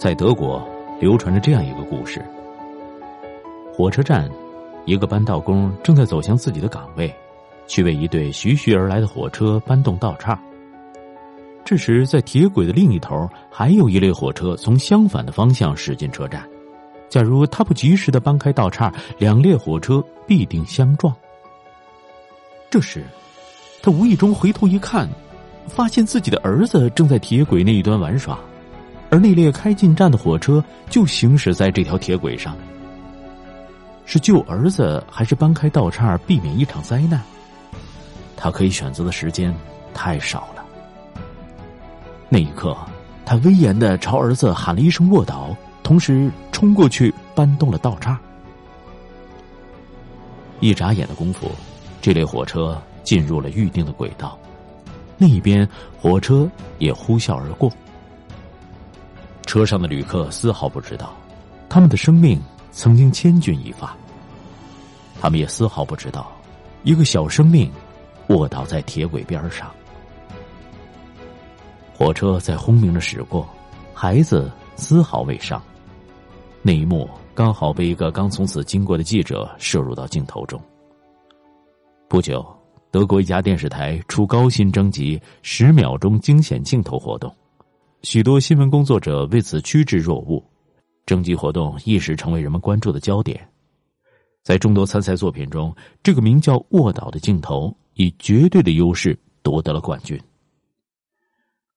在德国流传着这样一个故事：火车站，一个搬道工正在走向自己的岗位，去为一对徐徐而来的火车搬动道岔。这时，在铁轨的另一头，还有一列火车从相反的方向驶进车站。假如他不及时的搬开道岔，两列火车必定相撞。这时，他无意中回头一看，发现自己的儿子正在铁轨那一端玩耍。而那列开进站的火车就行驶在这条铁轨上，是救儿子还是搬开道岔避免一场灾难？他可以选择的时间太少了。那一刻，他威严的朝儿子喊了一声“卧倒”，同时冲过去搬动了道岔。一眨眼的功夫，这列火车进入了预定的轨道，另一边火车也呼啸而过。车上的旅客丝毫不知道，他们的生命曾经千钧一发。他们也丝毫不知道，一个小生命卧倒在铁轨边上。火车在轰鸣着驶过，孩子丝毫未伤。那一幕刚好被一个刚从此经过的记者摄入到镜头中。不久，德国一家电视台出高薪征集十秒钟惊险镜头活动。许多新闻工作者为此趋之若鹜，征集活动一时成为人们关注的焦点。在众多参赛作品中，这个名叫“卧倒”的镜头以绝对的优势夺得了冠军。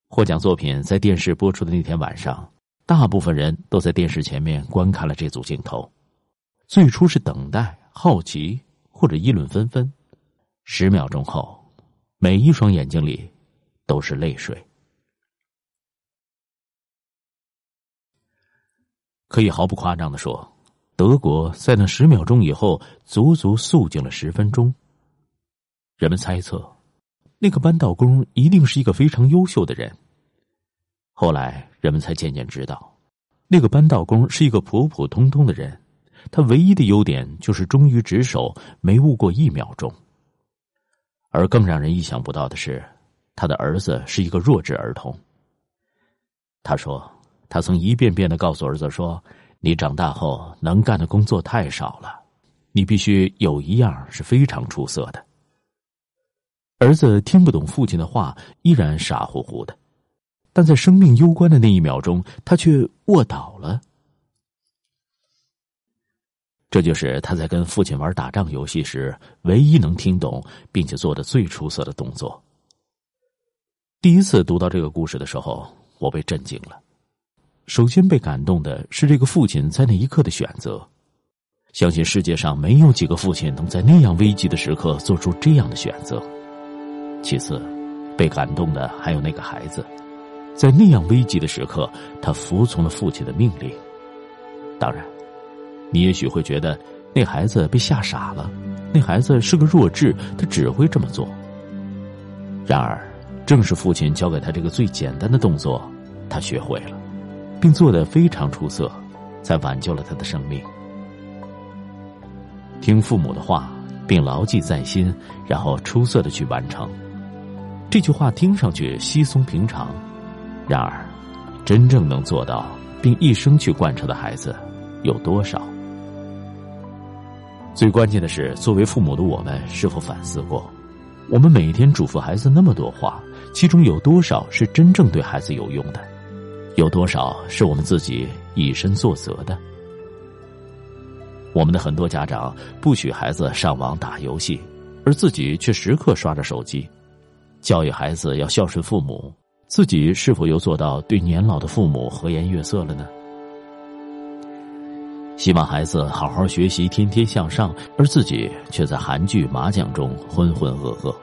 获奖作品在电视播出的那天晚上，大部分人都在电视前面观看了这组镜头。最初是等待、好奇或者议论纷纷，十秒钟后，每一双眼睛里都是泪水。可以毫不夸张的说，德国在那十秒钟以后足足肃静了十分钟。人们猜测，那个扳道工一定是一个非常优秀的人。后来人们才渐渐知道，那个扳道工是一个普普通通的人，他唯一的优点就是忠于职守，没误过一秒钟。而更让人意想不到的是，他的儿子是一个弱智儿童。他说。他曾一遍遍的告诉儿子说：“你长大后能干的工作太少了，你必须有一样是非常出色的。”儿子听不懂父亲的话，依然傻乎乎的，但在生命攸关的那一秒钟，他却卧倒了。这就是他在跟父亲玩打仗游戏时唯一能听懂并且做的最出色的动作。第一次读到这个故事的时候，我被震惊了。首先被感动的是这个父亲在那一刻的选择，相信世界上没有几个父亲能在那样危急的时刻做出这样的选择。其次，被感动的还有那个孩子，在那样危急的时刻，他服从了父亲的命令。当然，你也许会觉得那孩子被吓傻了，那孩子是个弱智，他只会这么做。然而，正是父亲教给他这个最简单的动作，他学会了。并做得非常出色，才挽救了他的生命。听父母的话，并牢记在心，然后出色的去完成。这句话听上去稀松平常，然而，真正能做到并一生去贯彻的孩子有多少？最关键的是，作为父母的我们是否反思过，我们每天嘱咐孩子那么多话，其中有多少是真正对孩子有用的？有多少是我们自己以身作则的？我们的很多家长不许孩子上网打游戏，而自己却时刻刷着手机，教育孩子要孝顺父母，自己是否又做到对年老的父母和颜悦色了呢？希望孩子好好学习，天天向上，而自己却在韩剧、麻将中浑浑噩噩。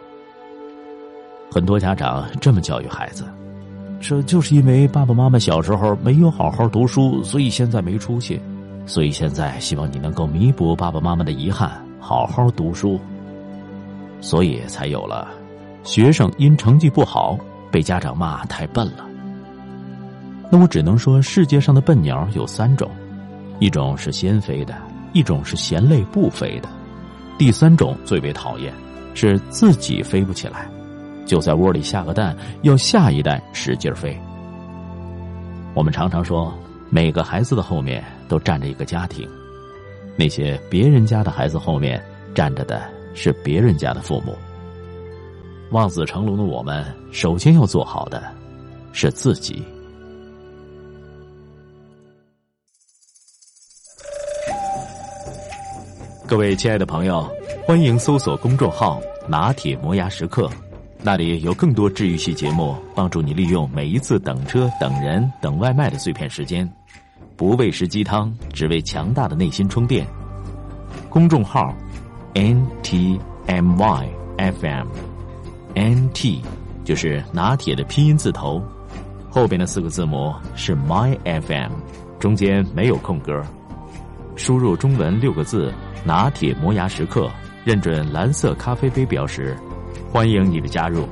很多家长这么教育孩子。说就是因为爸爸妈妈小时候没有好好读书，所以现在没出息，所以现在希望你能够弥补爸爸妈妈的遗憾，好好读书。所以才有了学生因成绩不好被家长骂太笨了。那我只能说，世界上的笨鸟有三种，一种是先飞的，一种是嫌累不飞的，第三种最为讨厌，是自己飞不起来。就在窝里下个蛋，要下一代使劲飞。我们常常说，每个孩子的后面都站着一个家庭，那些别人家的孩子后面站着的是别人家的父母。望子成龙的我们，首先要做好的是自己。各位亲爱的朋友，欢迎搜索公众号“拿铁磨牙时刻”，那里有更多治愈系节目，帮助你利用每一次等车、等人、等外卖的碎片时间，不喂食鸡汤，只为强大的内心充电。公众号：n t m y f m。N T，就是拿铁的拼音字头，后边的四个字母是 My F M，中间没有空格。输入中文六个字“拿铁磨牙时刻”，认准蓝色咖啡杯标识，欢迎你的加入。